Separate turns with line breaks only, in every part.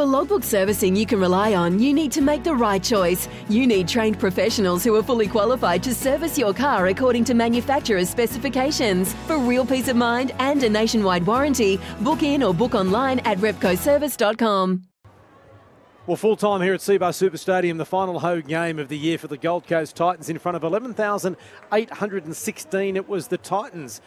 For logbook servicing you can rely on, you need to make the right choice. You need trained professionals who are fully qualified to service your car according to manufacturer's specifications. For real peace of mind and a nationwide warranty, book in or book online at repcoservice.com.
Well, full time here at Cbus Super Stadium, the final home game of the year for the Gold Coast Titans in front of 11,816. It was the Titans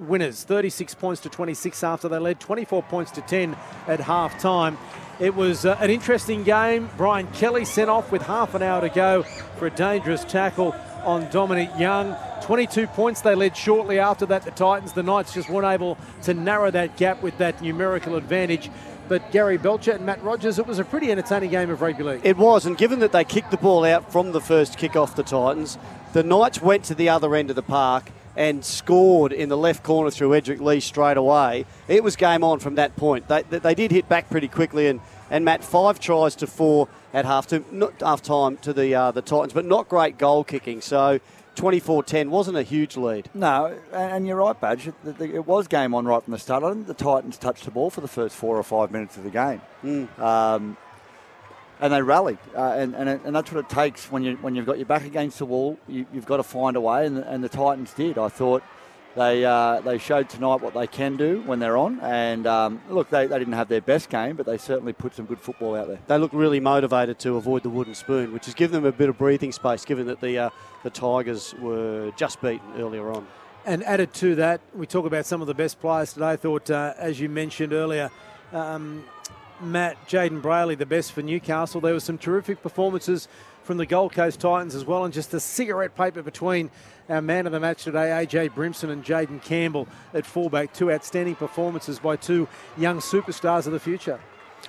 winners, 36 points to 26 after they led 24 points to 10 at half time. It was uh, an interesting game. Brian Kelly sent off with half an hour to go for a dangerous tackle on Dominic Young. 22 points they led shortly after that. The Titans, the Knights just weren't able to narrow that gap with that numerical advantage. But Gary Belcher and Mat Rogers, it was a pretty entertaining game of rugby league.
It was, and given that they kicked the ball out from the first kick off the Titans, the Knights went to the other end of the park and scored in the left corner through Edrick Lee straight away. It was game on from that point. They, they did hit back pretty quickly, and, and Mat, five tries to four at half, to, not half time to the, uh, the Titans, but not great goal kicking. So 24-10 wasn't a huge lead.
No, and you're right, Badge. It was game on right from the start. I think the Titans touched the ball for the first four or five minutes of the game.
Mm.
Um, and they rallied, uh, and, and, and that's what it takes when you when you've got your back against the wall. You, have got to find a way, and, and the Titans did. I thought they uh, they showed tonight what they can do when they're on. And um, look, they, they didn't have their best game, but they certainly put some good football out there.
They look really motivated to avoid the wooden spoon, which has given them a bit of breathing space, given that the uh, the Tigers were just beaten earlier on.
And added to that, we talk about some of the best players today. I thought, uh, as you mentioned earlier. Um, Mat, Jayden Brailey, the best for Newcastle. There were some terrific performances from the Gold Coast Titans as well, and just a cigarette paper between our man of the match today, AJ Brimson and Jayden Campbell at fullback. Two outstanding performances by two young superstars of the future.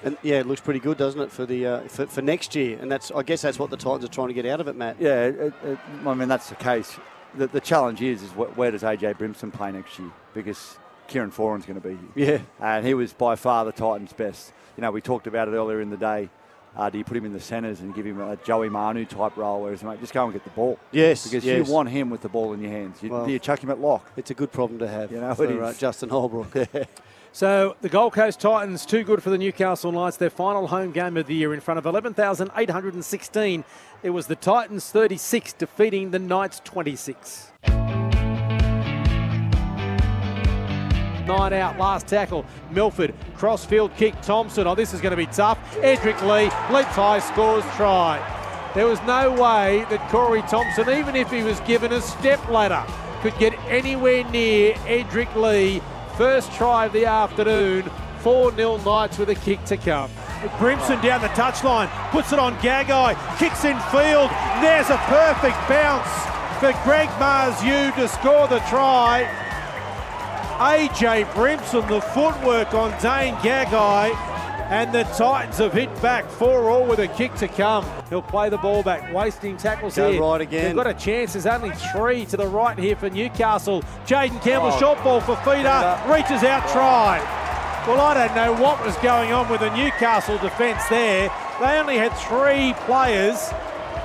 And yeah, it looks pretty good, doesn't it, for the uh, for, for, next year? And that's I guess that's what the Titans are trying to get out of it, Mat.
Yeah, it, it, I mean that's the case. The, the challenge is is where does AJ Brimson play next year? Because Kieran Foran's going to be
here.
Yeah, and he was by far the Titans' best you know, we talked about it earlier in the day. Uh, do you put him in the centres and give him a Joey Manu type role, whereas mate, just go and get the ball?
Yes,
because
yes.
you want him with the ball in your hands. You, well, you chuck him at lock.
It's a good problem to have.
You know,
for, uh, Justin Holbrook.
So the Gold Coast Titans, too good for the Newcastle Knights. Their final home game of the year in front of 11,816. It was the Titans 36 defeating the Knights 26. Nine out, last tackle. Milford, crossfield kick. Thompson. Oh, this is going to be tough. Edrick Lee leaps high, scores try. There was no way that Corey Thompson, even if he was given a step ladder, could get anywhere near Edrick Lee. First try of the afternoon. 4 0 Knights with a kick to come. Brimson down the touchline, puts it on Gagai, kicks in field. There's a perfect bounce for Greg Marzhew to score the try. AJ Brimson, the footwork on Dane Gagai. And the Titans have hit back 4 all with a kick to come. He'll play the ball back, wasting tackles
Go
here.
right again.
They've got a chance. There's only three to the right here for Newcastle. Jayden Campbell, oh. short ball for Fifita, reaches out, try. Well, I don't know what was going on with the Newcastle defence there. They only had three players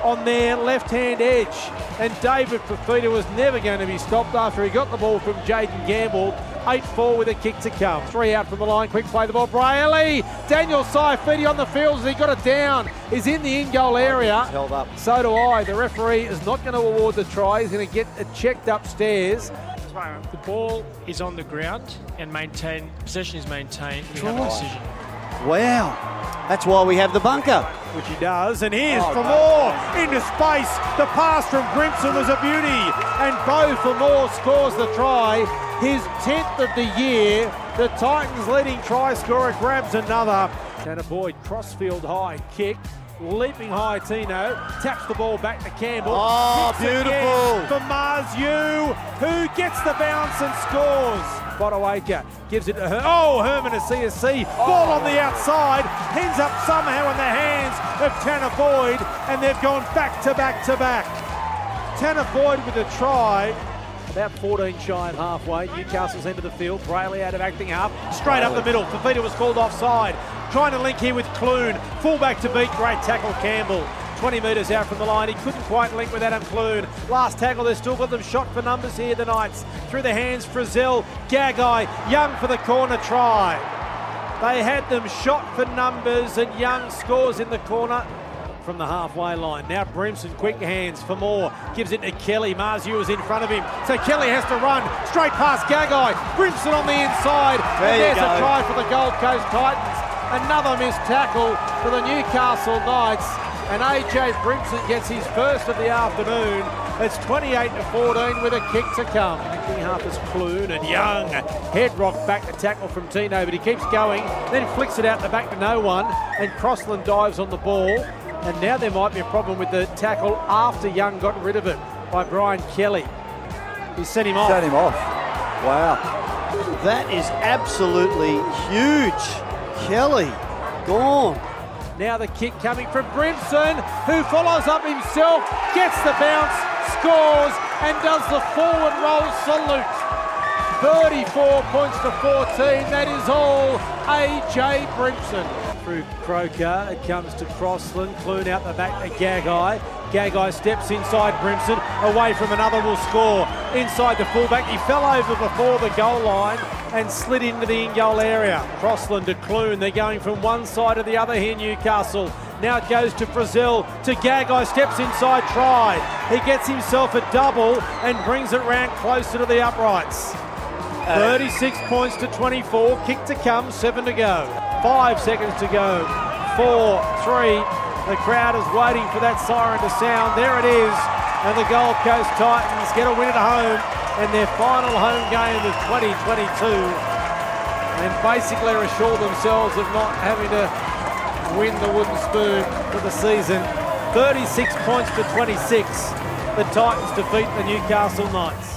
on their left-hand edge. And David Fifita was never going to be stopped after he got the ball from Jayden Campbell. 8-4 with a kick to come. Three out from the line. Quick play the ball. Brailey. Daniel Saifiti on the field as he got it down. Is in the in-goal area.
Held up.
So do I. The referee is not going to award the try. He's going to get it checked upstairs.
The ball is on the ground and maintain possession is maintained. We have a decision.
Wow. That's why we have the bunker.
Which he does. And here's oh, Fermor into space. The pass from Brimson was a beauty. And Beau Fermor scores the try. His 10th of the year. The Titans leading try scorer grabs another. Tanah Boyd, crossfield high kick. Leaping high, Tino taps the ball back to Campbell.
Oh, beautiful!
For Marzhew, who gets the bounce and scores. Fotuaika gives it to her. Oh, Herman to CSC. Ball on the oh. outside. Ends up somehow in the hands of Tanah Boyd, and they've gone back to back to back. Tanah Boyd with a try. About 14 shy and halfway. Newcastle's into the field. Brailey out of acting up. Straight up the middle. Fifita was called offside. Trying to link here with Clune. Fullback to beat. Great tackle, Campbell. 20 metres out from the line. He couldn't quite link with Adam Clune. Last tackle, they've still got them shot for numbers here, the Knights. Through the hands, Frizell, Gagai, Young for the corner try. They had them shot for numbers, and Young scores in the corner from the halfway line. Now Brimson, quick hands Fermor. Gives it to Kelly. Marzhew is in front of him. So Kelly has to run straight past Gagai. Brimson on the inside.
There
and there's a try for the Gold Coast Titans. Another missed tackle for the Newcastle Knights. And AJ Brimson gets his first of the afternoon. It's 28 to 14 with a kick to come. King Harper's Clune and Young. Head rock back to tackle from Tino, but he keeps going, then flicks it out the back to no one. And Crossland dives on the ball. And now there might be a problem with the tackle after Young got rid of it by Brian Kelly. He sent him off.
Shut him off. Wow.
That is absolutely huge. Kelly, gone.
Now the kick coming from Brimson, who follows up himself, gets the bounce, scores, and does the forward roll salute. 34 points to 14. That is all AJ Brimson. Through Croker, it comes to Crossland. Clune out the back to Gagai. Gagai steps inside Brimson, away from another will score. Inside the fullback, he fell over before the goal line and slid into the in-goal area. Crossland to Clune, they're going from one side to the other here, Newcastle. Now it goes to Brazil, to Gagai, steps inside, try. He gets himself a double and brings it round closer to the uprights. 36 points to 24. Kick to come, seven to go. Five seconds to go. Four, three. The crowd is waiting for that siren to sound. There it is. And the Gold Coast Titans get a win at home in their final home game of 2022. And basically assure themselves of not having to win the wooden spoon for the season. 36 points to 26. The Titans defeat the Newcastle Knights.